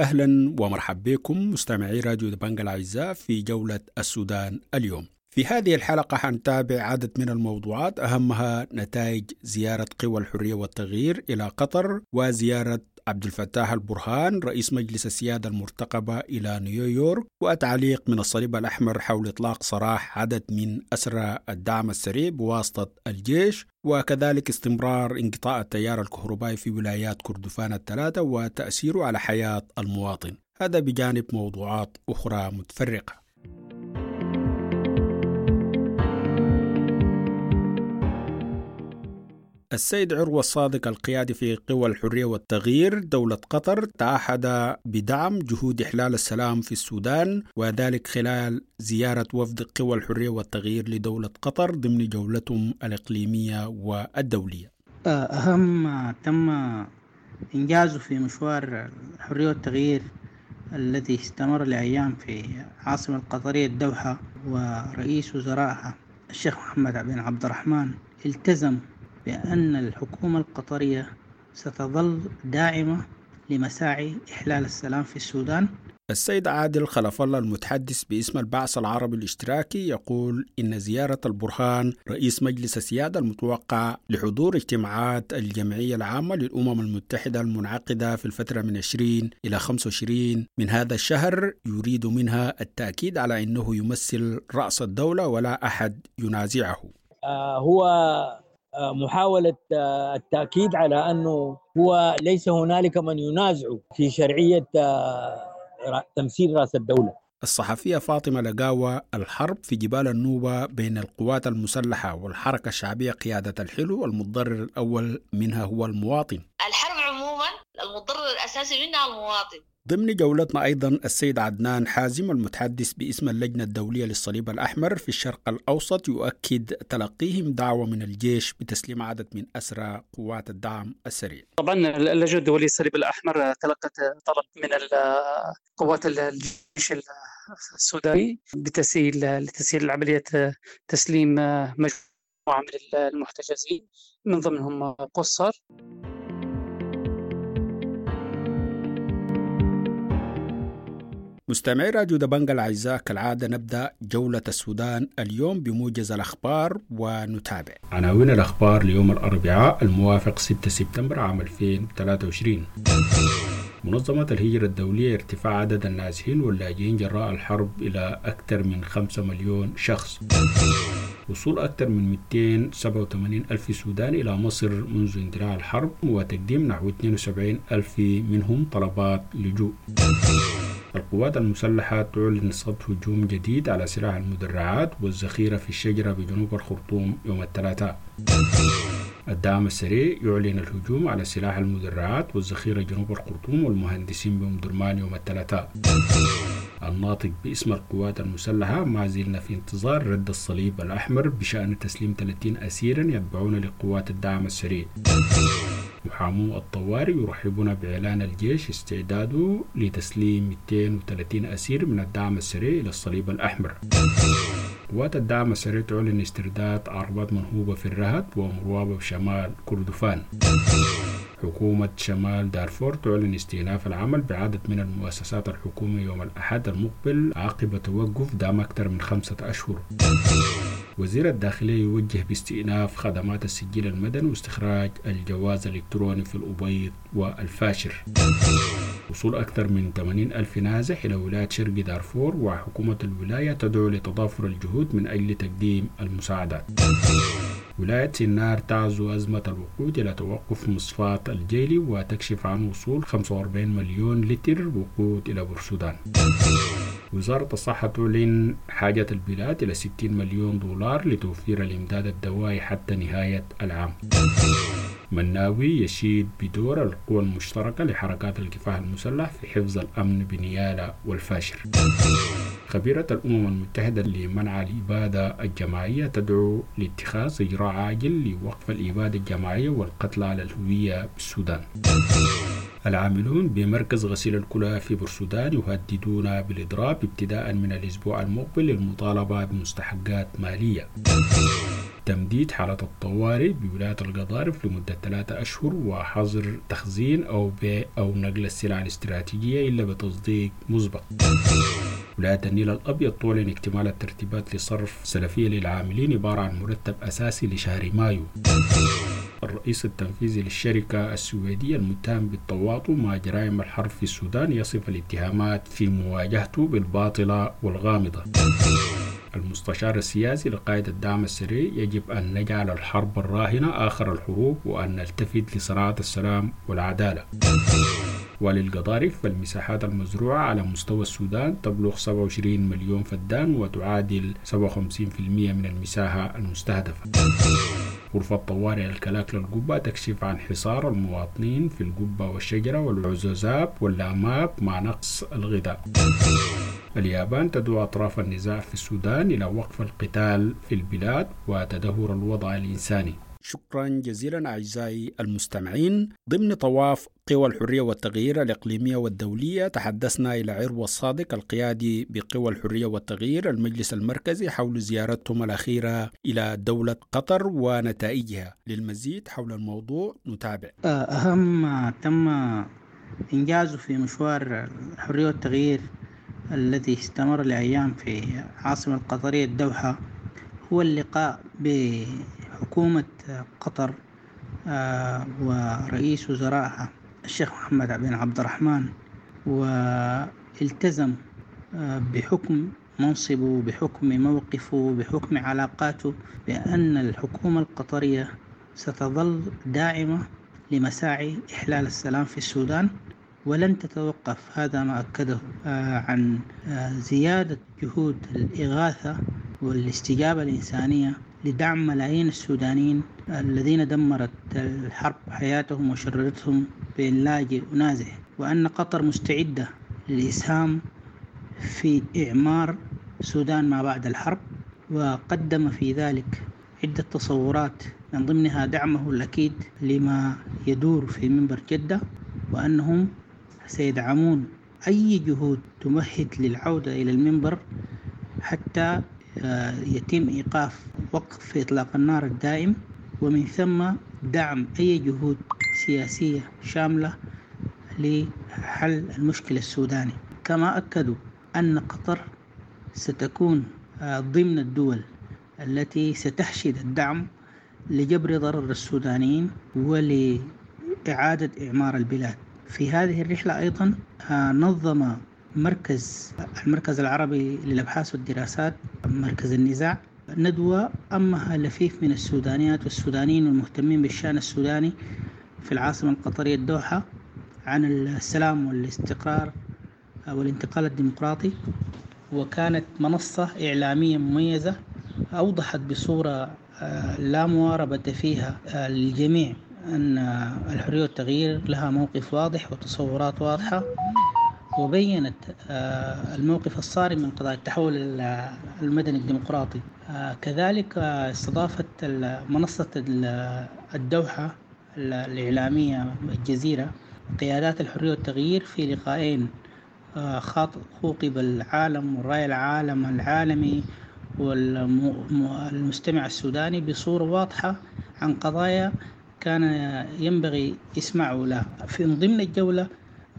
أهلا ومرحبا بكم مستمعي راديو دبنج الأعزاء في جولة السودان اليوم. في هذه الحلقة حنتابع عدد من الموضوعات أهمها نتائج زيارة قوى الحرية والتغيير إلى قطر وزيارة عبد الفتاح البرهان رئيس مجلس السيادة المرتقبة إلى نيويورك وتعليق من الصليب الأحمر حول إطلاق سراح عدد من أسرى الدعم السريع بواسطة الجيش وكذلك استمرار انقطاع التيار الكهربائي في ولايات كردفان الثلاثة وتأثيره على حياة المواطن. هذا بجانب موضوعات أخرى متفرقة. السيد عروة الصادق القيادي في قوى الحرية والتغيير دولة قطر تعهد بدعم جهود إحلال السلام في السودان وذلك خلال زيارة وفد قوى الحرية والتغيير لدولة قطر ضمن جولتهم الإقليمية والدولية. أهم تم إنجازه في مشوار الحرية والتغيير الذي استمر لأيام في عاصمة القطرية الدوحة ورئيس وزرائها الشيخ محمد بن عبد الرحمن التزم بأن الحكومة القطرية ستظل داعمة لمساعي إحلال السلام في السودان. السيد عادل خلف الله المتحدث باسم البعث العربي الاشتراكي يقول إن زيارة البرهان رئيس مجلس السيادة المتوقع لحضور اجتماعات الجمعية العامة للأمم المتحدة المنعقدة في الفترة من 20 إلى 25 من هذا الشهر يريد منها التأكيد على أنه يمثل رأس الدولة ولا أحد ينازعه. آه هو محاولة التأكيد على أنه هو ليس هنالك من ينازع في شرعية تمثيل رأس الدولة. الصحفية فاطمة لقاوة الحرب في جبال النوبة بين القوات المسلحة والحركة الشعبية قيادة الحلو المتضرر الأول منها هو المواطن. الحرب عموما المتضرر الأساسي منها المواطن. ضمن جولتنا أيضا السيد عدنان حازم المتحدث باسم اللجنة الدولية للصليب الأحمر في الشرق الأوسط يؤكد تلقيهم دعوة من الجيش بتسليم عدد من أسرى قوات الدعم السريع. طبعا اللجنة الدولية للصليب الأحمر تلقت طلب من قوات الجيش السوداني بتسهيل لتسهيل عملية تسليم مجموعة من المحتجزين من ضمنهم قصر. مستمعي راديو دبنج الأعزاء كالعادة نبدأ جولة السودان اليوم بموجز الأخبار ونتابع. عناوين الأخبار ليوم الأربعاء الموافق 6 سبتمبر عام 2023 منظمة الهجرة الدولية ارتفاع عدد النازحين واللاجئين جراء الحرب إلى أكثر من 5 مليون شخص. وصول أكثر من 287 ألف سوداني إلى مصر منذ اندلاع الحرب وتقديم نحو 72 ألف منهم طلبات لجوء. القوات المسلحة تعلن صد هجوم جديد على سلاح المدرعات والذخيرة في الشجرة بجنوب الخرطوم يوم الثلاثاء الدعم السريع يعلن الهجوم على سلاح المدرعات والذخيرة جنوب الخرطوم والمهندسين بأم درمان يوم الثلاثاء الناطق باسم القوات المسلحة ما زلنا في انتظار رد الصليب الأحمر بشأن تسليم 30 أسيرا يتبعون لقوات الدعم السريع. محامو الطوارئ يرحبون بإعلان الجيش استعداده لتسليم 230 أسير من الدعم السريع إلى الصليب الأحمر. قوات الدعم السريع تعلن استرداد عربات منهوبة في الرهد ومروابة بشمال كردفان. حكومة شمال دارفور تعلن استئناف العمل بعدد من المؤسسات الحكومية يوم الأحد المقبل عقب توقف دام أكثر من خمسة أشهر. وزير الداخلية يوجه باستئناف خدمات السجل المدني واستخراج الجواز الإلكتروني في الأبيض والفاشر. وصول أكثر من 80 ألف نازح إلى ولاية شرق دارفور وحكومة الولاية تدعو لتضافر الجهود من أجل تقديم المساعدات. ولاية سنار تعزو أزمة الوقود إلى توقف مصفاة الجيلي وتكشف عن وصول 45 مليون لتر وقود إلى بورسودان. وزارة الصحة تعلن حاجة البلاد إلى 60 مليون دولار لتوفير الإمداد الدوائي حتى نهاية العام. مناوي يشيد بدور القوى المشتركة لحركات الكفاح المسلح في حفظ الأمن بنيالا والفاشر. خبيرة الأمم المتحدة لمنع الإبادة الجماعية تدعو لاتخاذ إجراء عاجل لوقف الإبادة الجماعية والقتل على الهوية بالسودان العاملون بمركز غسيل الكلى في بورسودان يهددون بالإضراب ابتداء من الأسبوع المقبل للمطالبة بمستحقات مالية. تمديد حالة الطوارئ بولاية القضارف لمدة ثلاثة أشهر وحظر تخزين أو بيع أو نقل السلع الاستراتيجية إلا بتصديق مسبق. ولاية النيل الأبيض تعلن اكتمال الترتيبات لصرف سلفية للعاملين عبارة عن مرتب أساسي لشهر مايو. الرئيس التنفيذي للشركة السويدية المتهم بالتواطؤ مع جرائم الحرب في السودان يصف الاتهامات في مواجهته بالباطلة والغامضة. المستشار السياسي لقائد الدعم السري يجب أن نجعل الحرب الراهنة آخر الحروب وأن نلتفت لصناعة السلام والعدالة. وللقضارف فالمساحات المزروعة على مستوى السودان تبلغ 27 مليون فدان وتعادل 57% من المساحة المستهدفة. غرفة طوارئ الكلاك للقبة تكشف عن حصار المواطنين في القبة والشجرة والعزوزاب واللاماب مع نقص الغذاء. اليابان تدعو أطراف النزاع في السودان إلى وقف القتال في البلاد وتدهور الوضع الإنساني. شكرا جزيلا أعزائي المستمعين. ضمن طواف قوى الحرية والتغيير الإقليمية والدولية تحدثنا إلى عروة الصادق القيادي بقوى الحرية والتغيير المجلس المركزي حول زيارتهم الأخيرة إلى دولة قطر ونتائجها. للمزيد حول الموضوع نتابع. أهم ما تم إنجازه في مشوار الحرية والتغيير الذي استمر لأيام في عاصمة القطرية الدوحة هو اللقاء بحكومة قطر ورئيس وزرائها الشيخ محمد بن عبد الرحمن والتزم بحكم منصبه بحكم موقفه بحكم علاقاته بأن الحكومة القطرية ستظل داعمة لمساعي إحلال السلام في السودان. ولن تتوقف هذا ما أكده عن زيادة جهود الإغاثة والاستجابة الإنسانية لدعم ملايين السودانيين الذين دمرت الحرب حياتهم وشردتهم بين لاجئ ونازح وأن قطر مستعدة للإسهام في إعمار السودان ما بعد الحرب وقدم في ذلك عدة تصورات من ضمنها دعمه الأكيد لما يدور في منبر جدة وأنهم سيدعمون أي جهود تمهد للعودة إلى المنبر حتى يتم إيقاف وقف إطلاق النار الدائم ومن ثم دعم أي جهود سياسية شاملة لحل المشكلة السوداني. كما أكدوا أن قطر ستكون ضمن الدول التي ستحشد الدعم لجبر ضرر السودانيين ولإعادة إعمار البلاد. في هذه الرحلة أيضا نظم مركز المركز العربي للأبحاث والدراسات مركز النزاع. ندوة أمها لفيف من السودانيات والسودانيين المهتمين بالشأن السوداني في العاصمة القطرية الدوحة عن السلام والاستقرار والانتقال الديمقراطي. وكانت منصة إعلامية مميزة أوضحت بصورة لا مواربة فيها للجميع أن الحرية والتغيير لها موقف واضح وتصورات واضحة. وبينت الموقف الصارم من قضايا التحول المدني الديمقراطي. كذلك استضافت منصة الدوحة الإعلامية الجزيرة قيادات الحرية والتغيير في لقاءين خوقب العالم والرأي العالم العالمي والمستمع السوداني بصورة واضحة عن قضايا كان ينبغي يسمعوا لها في ضمن الجولة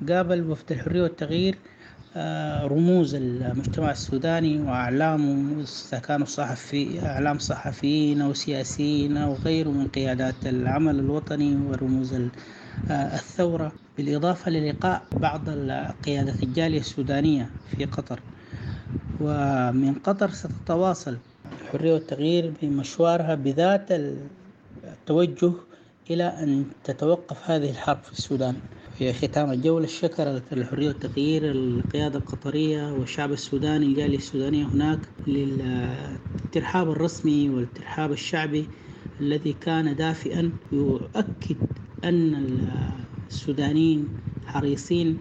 قابل وفد الحرية والتغيير رموز المجتمع السوداني وأعلامه إذا كانوا صحفي أعلام صحفيين أو سياسيين أو غيره من قيادات العمل الوطني ورموز الثورة بالإضافة للقاء بعض قيادة الجالية السودانية في قطر. ومن قطر ستتواصل الحرية والتغيير بمشوارها بذات التوجه إلى أن تتوقف هذه الحرب في السودان. في ختام الجولة شكرت الحرية والتغيير القيادة القطرية والشعب السوداني الجالية السودانية هناك للترحاب الرسمي والترحاب الشعبي الذي كان دافئا يؤكد أن السودانيين حريصين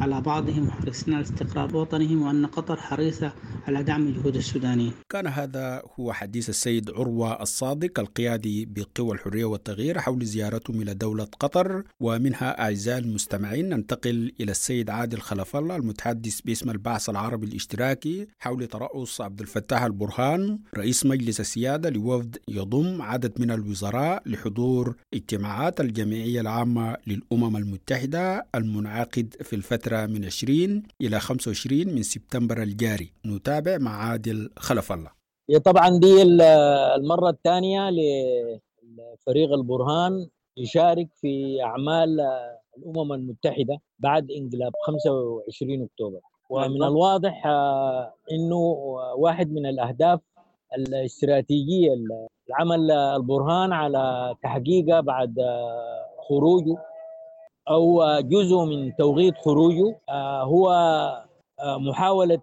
على بعضهم حريصين على استقرار وطنهم وأن قطر حريصة على دعم جهود السودانيين. كان هذا هو حديث السيد عروة الصادق القيادي بقوى الحرية والتغيير حول زيارتهم إلى دولة قطر ومنها أعزائي المستمعين. ننتقل إلى السيد عادل خلف الله المتحدث باسم البعث العربي الاشتراكي حول ترأس عبد الفتاح البرهان رئيس مجلس السيادة لوفد يضم عدد من الوزراء لحضور اجتماعات الجمعية العامة للأمم المتحدة المنعقد في الفترة من 20 إلى 25 من سبتمبر الجاري. نتابع مع عادل خلف الله. هي طبعا دي المرة الثانية لفريق البرهان يشارك في أعمال الأمم المتحدة بعد إنقلاب 25 أكتوبر. ومن الواضح أنه واحد من الأهداف الاستراتيجية العمل البرهان على تحقيقها بعد خروجه أو جزء من توقيت خروجه هو محاولة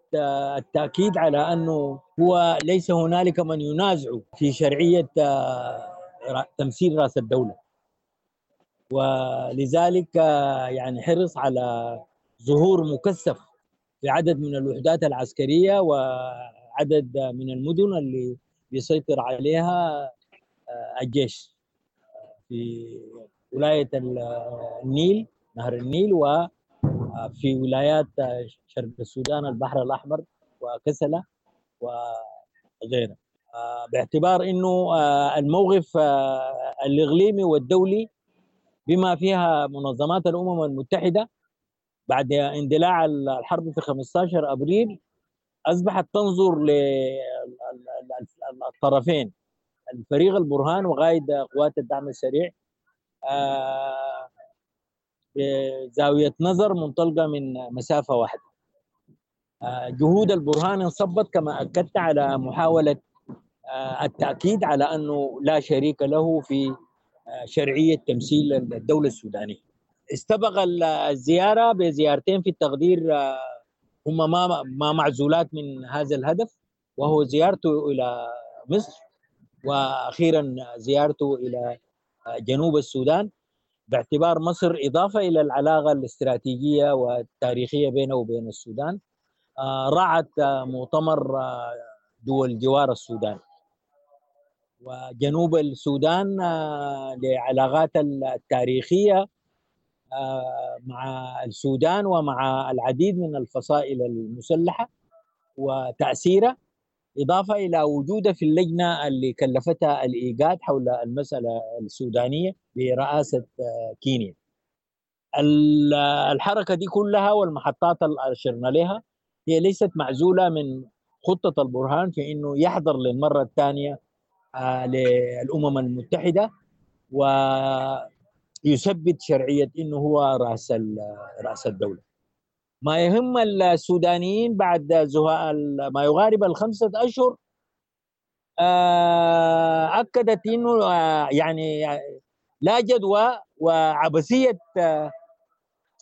التأكيد على أنه هو ليس هنالك من ينازع في شرعية تمثيل رأس الدولة. ولذلك يعني حرص على ظهور مكثف في عدد من الوحدات العسكرية وعدد من المدن اللي بيسيطر عليها الجيش في ولاية النيل نهر النيل وفي ولايات شرق السودان البحر الأحمر وكسلة وغيرها. باعتبار أنه الموقف الإقليمي والدولي بما فيها منظمات الأمم المتحدة بعد اندلاع الحرب في 15 أبريل أصبحت تنظر للطرفين الفريق البرهان وقائد قوات الدعم السريع بزاوية نظر منطلقة من مسافة واحدة. جهود البرهان انصبت كما أكدت على محاولة التأكيد على أنه لا شريك له في شرعية تمثيل الدولة السودانية. استبق الزيارة بزيارتين في التقدير هم ما ما معزولات من هذا الهدف وهو زيارته إلى مصر وأخيرا زيارته إلى جنوب السودان باعتبار مصر إضافة إلى العلاقة الاستراتيجية والتاريخية بينه وبين السودان. رعت مؤتمر دول جوار السودان. وجنوب السودان لعلاقات التاريخية مع السودان ومع العديد من الفصائل المسلحة وتأثيره. إضافة إلى وجوده في اللجنة اللي كلفتها الإيجاد حول المسألة السودانية برئاسة كينيا. الحركة دي كلها والمحطات اللي أشرنا لها هي ليست معزولة من خطة البرهان في أنه يحضر للمرة الثانية للأمم المتحدة ويثبت شرعية أنه هو رأس رأس الدولة. ما يهم السودانيين بعد زهاء ما يقارب الخمسة أشهر أكدت أنه يعني لا جدوى وعبثية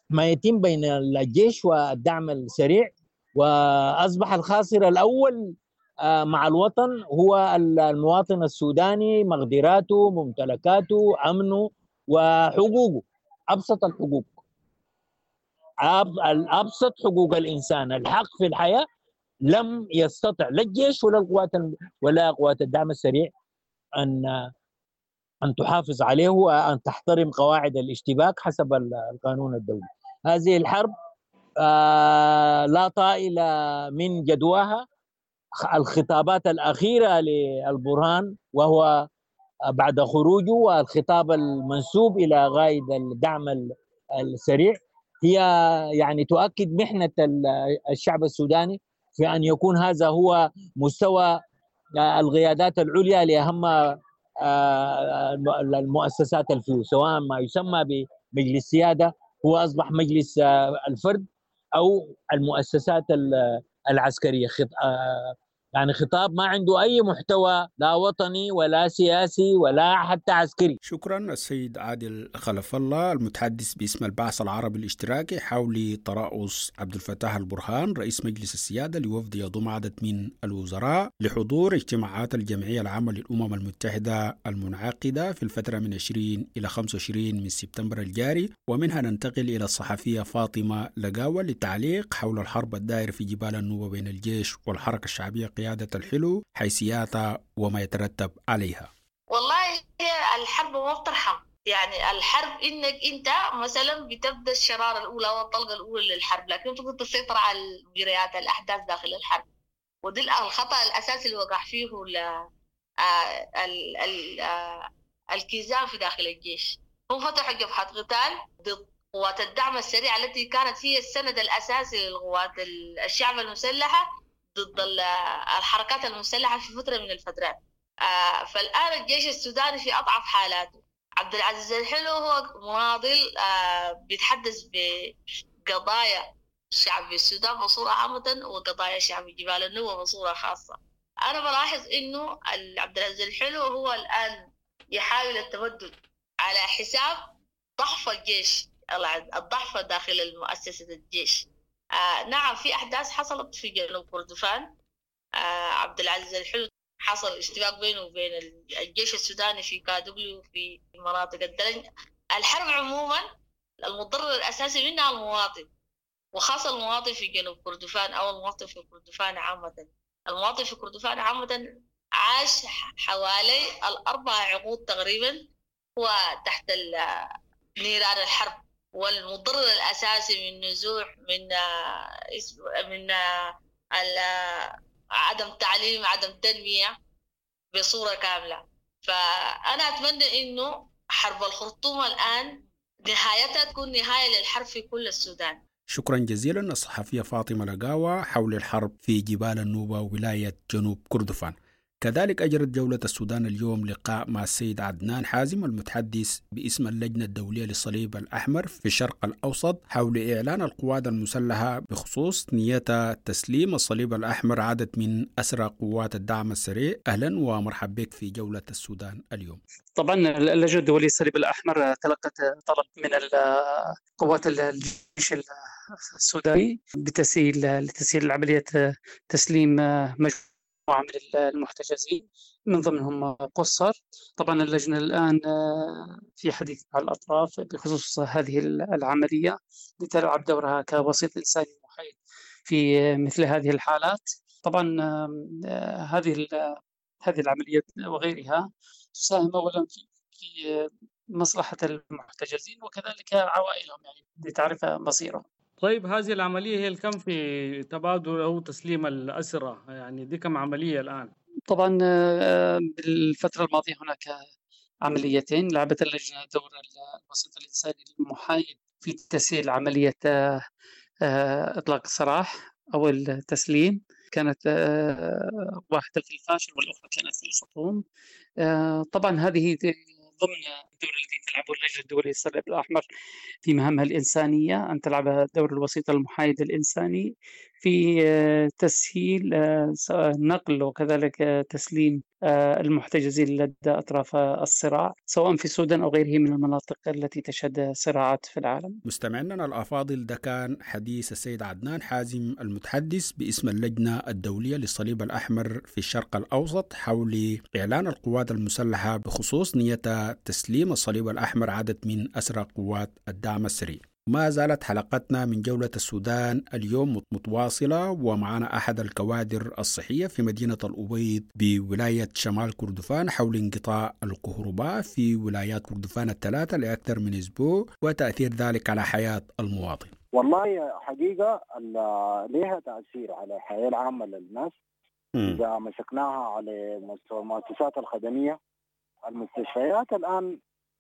ما يتم بين الجيش والدعم السريع. وأصبح الخاسر الأول مع الوطن هو المواطن السوداني مقدراته ممتلكاته أمنه وحقوقه أبسط الحقوق. الأبسط حقوق الإنسان. الحق في الحياة لم يستطع لا الجيش ولا القوات ولا قوات الدعم السريع ان أن تحافظ عليه وأن تحترم قواعد الاشتباك حسب القانون الدولي. هذه الحرب لا طائل من جدواها. الخطابات الأخيرة للبرهان وهو بعد خروجه والخطاب المنسوب إلى قائد الدعم السريع. هي يعني تؤكد محنة الشعب السوداني في أن يكون هذا هو مستوى القيادات العليا لأهم المؤسسات الفيو سواء ما يسمى بمجلس السيادة هو أصبح مجلس الفرد أو المؤسسات العسكرية يعني خطاب ما عنده أي محتوى لا وطني ولا سياسي ولا حتى عسكري. شكرا السيد عادل خلف الله المتحدث باسم البعث العربي الاشتراكي حول ترأس عبد الفتاح البرهان رئيس مجلس السيادة لوفد يضم عدد من الوزراء لحضور اجتماعات الجمعية العامة للأمم المتحدة المنعقدة في الفترة من 20 إلى 25 من سبتمبر الجاري. ومنها ننتقل إلى الصحفية فاطمة لقاوة للتعليق حول الحرب الدائرة في جبال النوبة بين الجيش والحركة الشعبية قيادة الحلو حيثياتها وما يترتب عليها. والله الحرب ما بترحم. يعني الحرب إنك أنت مثلا بتبدأ الشرارة الأولى والطلقه الأولى للحرب لكن تقدر تسيطر على المجريات الأحداث داخل الحرب. ودي الخطأ الأساسي اللي وقع فيه الكيزان في داخل الجيش. هم فتحوا جبهة قتال ضد قوات الدعم السريع التي كانت هي السند الأساسي للقوات الشعب المسلحة. ضد الحركات المسلحة في فترة من الفترات. فالآن الجيش السوداني في أضعف حالاته. عبد العزيز الحلو هو مناضل بيتحدث بقضايا شعب السودان بصورة عامة وقضايا شعب جبال النوبة بصورة خاصة. أنا بلاحظ إنه عبد العزيز الحلو هو الآن يحاول التمدد على حساب ضعف الجيش الضعف داخل المؤسسة الجيش. آه نعم في أحداث حصلت في جنوب كردفان. آه عبد العزيز الحلو حصل اشتباك بينه وبين الجيش السوداني في كادوغلي وفي مناطق الدلج الحرب عموما المضرر الأساسي منها المواطن وخاصة المواطن في جنوب كردفان أو المواطن في كردفان عامة. المواطن في كردفان عامة عاش حوالي الأربع عقود تقريبا هو تحت نيران الحرب. والمضرر الأساسي من نزوح من من عدم تعليم عدم تنمية بصورة كاملة. فأنا أتمنى إنه حرب الخرطوم الآن نهايتها تكون نهاية للحرب في كل السودان. شكرا جزيلا. الصحفية فاطمة لقاوة حول الحرب في جبال النوبة ولاية جنوب كردفان. كذلك أجرت جولة السودان اليوم لقاء مع السيد عدنان حازم المتحدث باسم اللجنة الدولية للصليب الأحمر في الشرق الأوسط حول إعلان القوات المسلحة بخصوص نيتها تسليم الصليب الأحمر عدد من أسرى قوات الدعم السريع. أهلا ومرحبا بك في جولة السودان اليوم. طبعا اللجنة الدولية للصليب الأحمر تلقت طلب من قوات الجيش السوداني بتسهيل لتسهيل عملية تسليم مجموعة من المحتجزين من ضمنهم قصر. طبعا اللجنة الآن في حديث مع الأطراف بخصوص هذه العملية لتلعب دورها كوسيط إنساني محايد في مثل هذه الحالات. طبعا هذه هذه العملية وغيرها تساهم أولا في في مصلحة المحتجزين وكذلك عوائلهم يعني لتعرف مصيرهم. طيب هذه العملية هي الكم في تبادل أو تسليم الأسرة؟ يعني دي كم عملية الآن؟ طبعا بالفترة الماضية هناك عمليتين. لعبت اللجنة دور الوسط الإنساني المحايد في تسهيل عملية إطلاق السراح أو التسليم. كانت واحدة في الفاشل والأخرى كانت في الخطوم. طبعا هذه ضمن الدور الذي تلعبه اللجنة الدولية للصليب الأحمر في مهامها الإنسانية أن تلعب دور الوسيط المحايد الإنساني في تسهيل نقل وكذلك تسليم المحتجزين لدى أطراف الصراع سواء في السودان أو غيره من المناطق التي تشهد صراعات في العالم. مستمعينا الأفاضل ده كان حديث السيد عدنان حازم المتحدث باسم اللجنة الدولية للصليب الأحمر في الشرق الأوسط حول إعلان القوات المسلحة بخصوص نية تسليم الصليب الأحمر عدد من أسرى قوات الدعم السريع. ما زالت حلقتنا من جولة السودان اليوم متواصلة ومعنا أحد الكوادر الصحية في مدينة الأبيض بولاية شمال كردفان حول انقطاع الكهرباء في ولايات كردفان الثلاثة لأكثر من أسبوع وتأثير ذلك على حياة المواطن. والله حقيقة لها تأثير على الحياة العامة للناس. إذا مسكناها على المؤسسات الخدمية المستشفيات الآن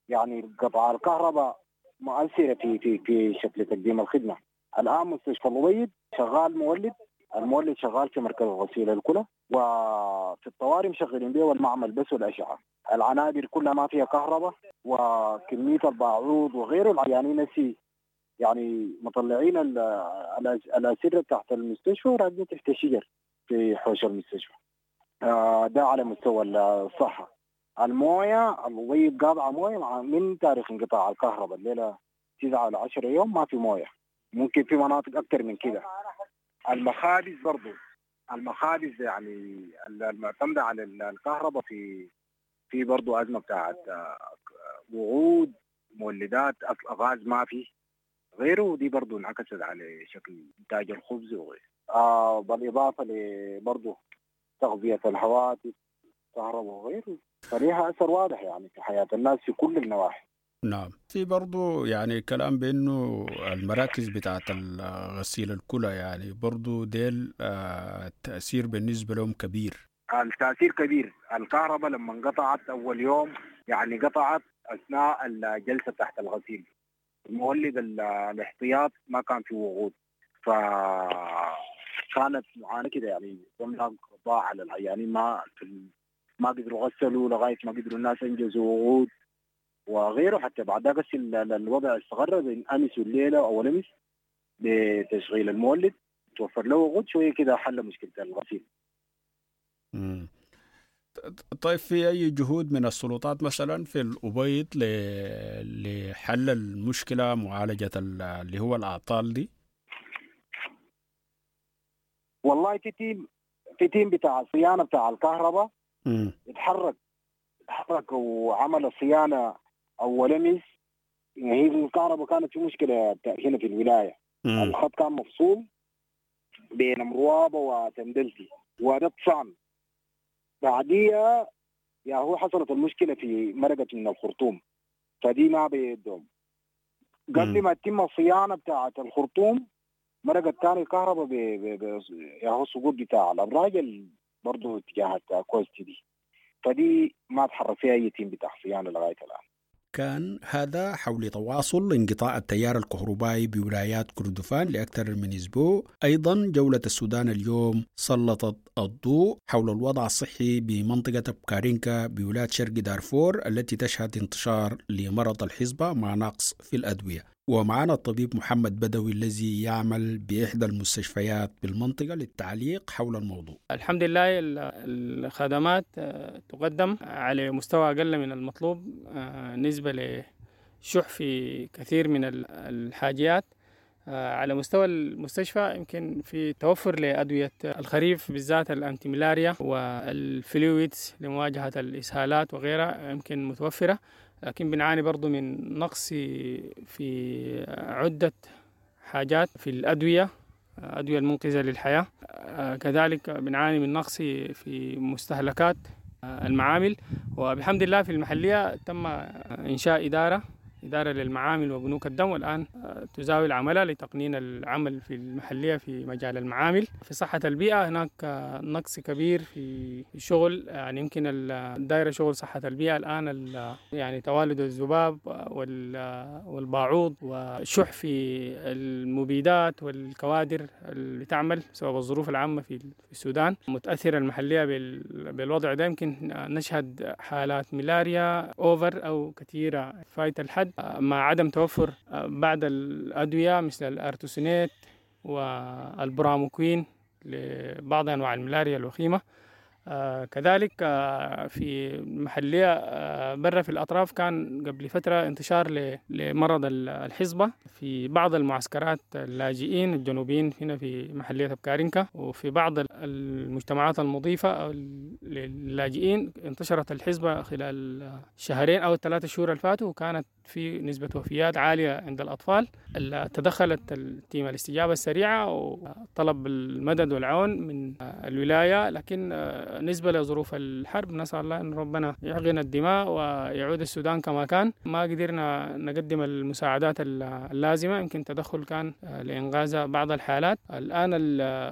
يعني قطع الكهرباء مؤثره في في في شكل تقديم الخدمة. الآن مستشفى الابيض شغال مولد المولد شغال في مركز الغسيل الكلى وفي الطوارئ مشغلين به والمعمل بس والأشعة. العنابر كلها ما فيها كهرباء وكمية الباعوض وغيره العيانين نسي يعني مطلعين الأسرة تحت المستشفى وراجعين تحت الشجر في حوش المستشفى. آه، ده على مستوى الصحة الموية الضيب قاطعة موية من تاريخ انقطاع الكهرباء؟ الليلة 9 ولا 10 يوم ما في موية. ممكن في مناطق أكثر من كده. المخابز برضو. المخابز يعني المعتمدة على الكهرباء في في برضو أزمة بتاعت آه، وعود مولدات غاز ما في. غيره دي برضو انعكست على شكل إنتاج الخبز وغيره آه بالإضافة لبرضو تغذية الهواتف. كهرباء وغيره. فليها أثر واضح يعني في حياة الناس في كل النواحي. نعم. في برضو يعني كلام بأنه المراكز بتاعت غسيل الكلى يعني برضو ديل آه، التأثير بالنسبة لهم كبير. التأثير كبير. الكهرباء لما انقطعت أول يوم يعني قطعت أثناء الجلسة تحت الغسيل. المولد الاحتياط ما كان في وقود. فكانت معاناة كده يعني ضمن ضاع على العيانين ما في ما قدروا غسلوا لغاية ما قدروا الناس ينجزوا وقود وغيره حتى بعد ذاك الوضع استقر بين أمس والليلة أو امس بتشغيل المولد توفر له وقود شوية كده حل مشكلة الغسيل. طيب في أي جهود من السلطات مثلا في الأبيض لحل المشكلة معالجة اللي هو الأعطال دي؟ والله في تيم في تيم بتاع الصيانه بتاع الكهرباء اتحرك اتحرك وعمل الصيانه اول امس يعني هي الكهرباء كانت في مشكلة هنا في الولاية. مم. الخط كان مفصول بين أم روابة وتندلتي وده اتصان بعديها يا هو حصلت المشكلة في مرقة من الخرطوم فدي ما بيدهم. قبل ما تتم الصيانه بتاعت الخرطوم مرقت كان الكهرباء ب... ب... ب... يا هو السقوط بتاع الأبراج برضه اتجاهات كوستي دي. فدي ما تحرك فيها أي team بتاع صيانه لغاية الآن. كان هذا حول تواصل انقطاع التيار الكهربائي بولايات كردفان لأكثر من أسبوع. أيضا جولة السودان اليوم سلطت الضوء حول الوضع الصحي بمنطقة بكارينكا بولاية شرق دارفور التي تشهد انتشار لمرض الحصبة مع نقص في الأدوية. ومعنا الطبيب محمد بدوي الذي يعمل بإحدى المستشفيات بالمنطقة للتعليق حول الموضوع. الحمد لله الخدمات آه، تقدم على مستوى أقل من المطلوب آه، نسبة لشح في كثير من الحاجيات. آه، على مستوى المستشفى يمكن في توفر لأدوية الخريف بالذات الأنتيميلاريا والفلويدز لمواجهة الإسهالات وغيرها يمكن متوفرة. لكن بنعاني برضو من نقص في عدة حاجات في الأدوية الأدوية المنقذة للحياة. كذلك بنعاني من نقص في مستهلكات المعامل. وبحمد الله في المحلية تم إنشاء إدارة إدارة للمعامل وبنوك الدم والآن آه، تزاول عملها لتقنين العمل في المحلية في مجال المعامل. في صحة البيئة هناك آه، نقص كبير في الشغل يعني يمكن الدائرة شغل صحة البيئة الآن يعني توالد الذباب والباعوض وشح في المبيدات والكوادر اللي تعمل بسبب الظروف العامة في السودان. متأثرة المحلية بالوضع ده يمكن نشهد حالات ملاريا أوفر أو كثيرة. فايت الحد مع عدم توفر بعض الأدوية مثل الأرتوسينيت والبراموكوين لبعض أنواع الملاريا الوخيمة. آه كذلك آه في محلية آه برا في الأطراف كان قبل فترة انتشار لمرض الحصبة في بعض المعسكرات اللاجئين الجنوبيين هنا في محلية بكارينكا وفي بعض المجتمعات المضيفة للاجئين. انتشرت الحصبة خلال شهرين أو الثلاثة شهور اللي فاتوا وكانت في نسبة وفيات عالية عند الأطفال. تدخلت التيم الاستجابة السريعة وطلب المدد والعون من الولاية لكن نسبة لظروف الحرب نسأل الله أن ربنا يعغن الدماء ويعود السودان كما كان. ما قدرنا نقدم المساعدات اللازمة يمكن تدخل كان لإنقاذ بعض الحالات. الآن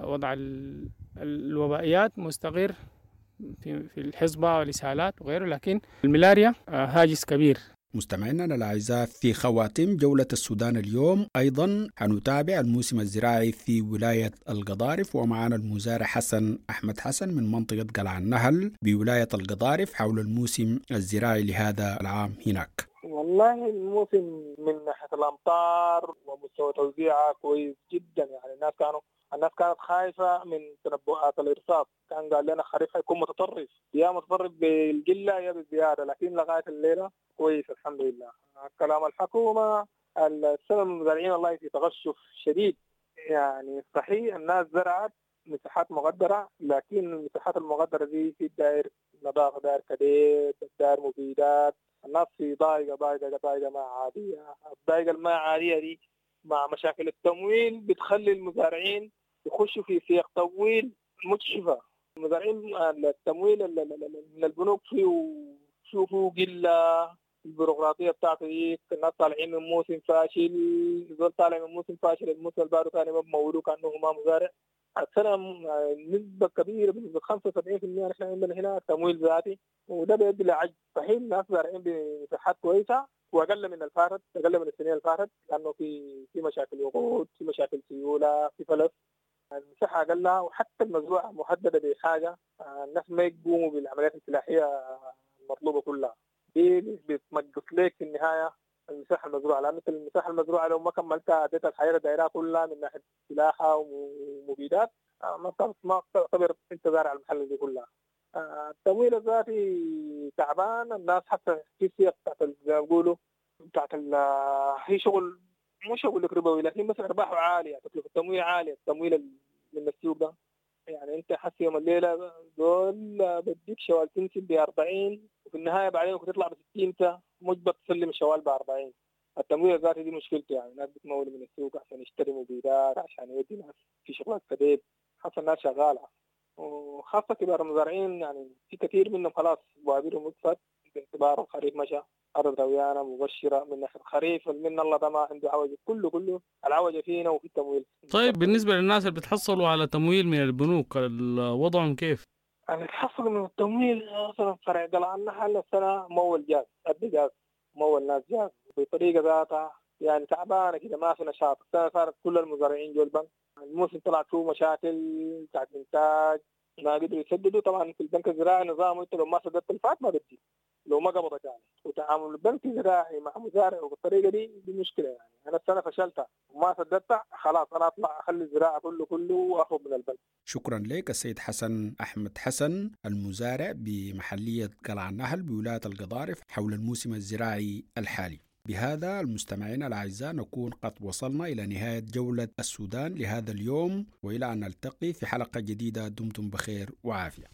وضع الوبائيات مستقر في الحصبة والإسهالات وغيره لكن الملاريا هاجس كبير. مستمعينا الأعزاء في خواتم جولة السودان اليوم. أيضا حنتابع الموسم الزراعي في ولاية القضارف ومعنا المزارع حسن أحمد حسن من منطقة قلع النهل بولاية القضارف حول الموسم الزراعي لهذا العام هناك. والله الموسم من ناحية الأمطار ومستوى توزيعها كويس جدا. يعني الناس كانوا الناس كانت خايفة من تنبؤات الإرصاد كان قال لنا خريف حيكون متطرف. يا متطرف بالقلة يا بالزيادة لكن لغاية الليلة كويس الحمد لله. كلام الحكومة السبب المزارعين الله في تغشف شديد. يعني صحيح الناس زرعت مساحات مغدرة لكن المساحات المغدرة دي في داير نظافة داير كدير داير مبيدات الناس في ضايقة ضايقة ضايقة ما عادية. الضايقة الما عادية دي مع مشاكل التمويل بتخلي المزارعين يخشوا في سياق طويل مكشفة. المزارعين التمويل من البنوك فيه شوفوا قلة البيروقراطية بتاعته دي الناس طالعين من موسم فاشل دول طالع من موسم فاشل الموسم اللي بعده ثاني ما مولوه كأنه ما مزارع. السنة نسبة كبيرة بنسبه 75% نحن عندنا هنا تمويل ذاتي وده بيؤدي لعجز. صحيح الناس زارعين بصحات كويسة واقل من الفارد أقل من السنين اللي فاتت لأنه في في مشاكل وقود في مشاكل سيولة في فلس. المساحة أقل وحتى المزروعة مهدده بحاجة. الناس ما يقوموا بالعمليات الفلاحيه المطلوبة كلها. دي بتمقص لك في النهاية المساحة المزروعة. لأن المساحة المزروعة لو ما كملتها أديت الحياة دايرها كلها من ناحية فلاحه ومبيدات ما ما تعتبر انت زارع المحل دي كلها. التمويل الذاتي تعبان الناس حتى في سياق بتاعت زي ما بيقولوا بتاعت هي شغل مو شغل لك ربوي لكن مثلا أرباحه عالية تكلفه التمويل عاليه التمويل من السوق ده. يعني أنت حس يوم الليلة دول بديك شوال تنسب ب 40 وفي النهاية بعدين ممكن تطلع ب 60 أنت مجبر تسلم الشوال ب 40 التمويل الذاتي دي مشكلته يعني الناس بتمول من السوق عشان يشتري مبيدات عشان يودي ناس في شغلات كديب حتى الناس شغالة. وخاصة كبار المزارعين يعني في كثير منهم خلاص بوابيرهم وقفت باعتبار الخريف مشى أرض رويانة مبشرة من ناحية الخريف من الله ده ما عنده عوجة كله كله العوجة فينا وفي التمويل طيب بالنسبة للناس اللي بتحصلوا على تمويل من البنوك وضعهم كيف؟ اللي بتحصل من التمويل مثلا فرع قلع النحل السنة مول جاز قد جاز مول ناس جاز بطريقة ذاتها يعني تعبانة كده ما في نشاط. صارت كل المزارعين جو البنك الموسم طلعت فيه مشاكل بتاعت إنتاج ما قدروا يسددوا. طبعا في البنك الزراعي نظام انت لو ما سددت الفات ما بدي. لو ما قبضك يعني. وتعامل البنك الزراعي مع مزارع بالطريقة دي دي مشكلة يعني. أنا السنة فشلتها. وما سددتها خلاص أنا أطلع أخلي الزراعة كله كله وأخرج من البنك. شكرا لك السيد حسن أحمد حسن المزارع بمحلية قلعة النهل بولاية القضارف حول الموسم الزراعي الحالي. بهذا المستمعين الأعزاء نكون قد وصلنا إلى نهاية جولة السودان لهذا اليوم وإلى أن نلتقي في حلقة جديدة دمتم بخير وعافية.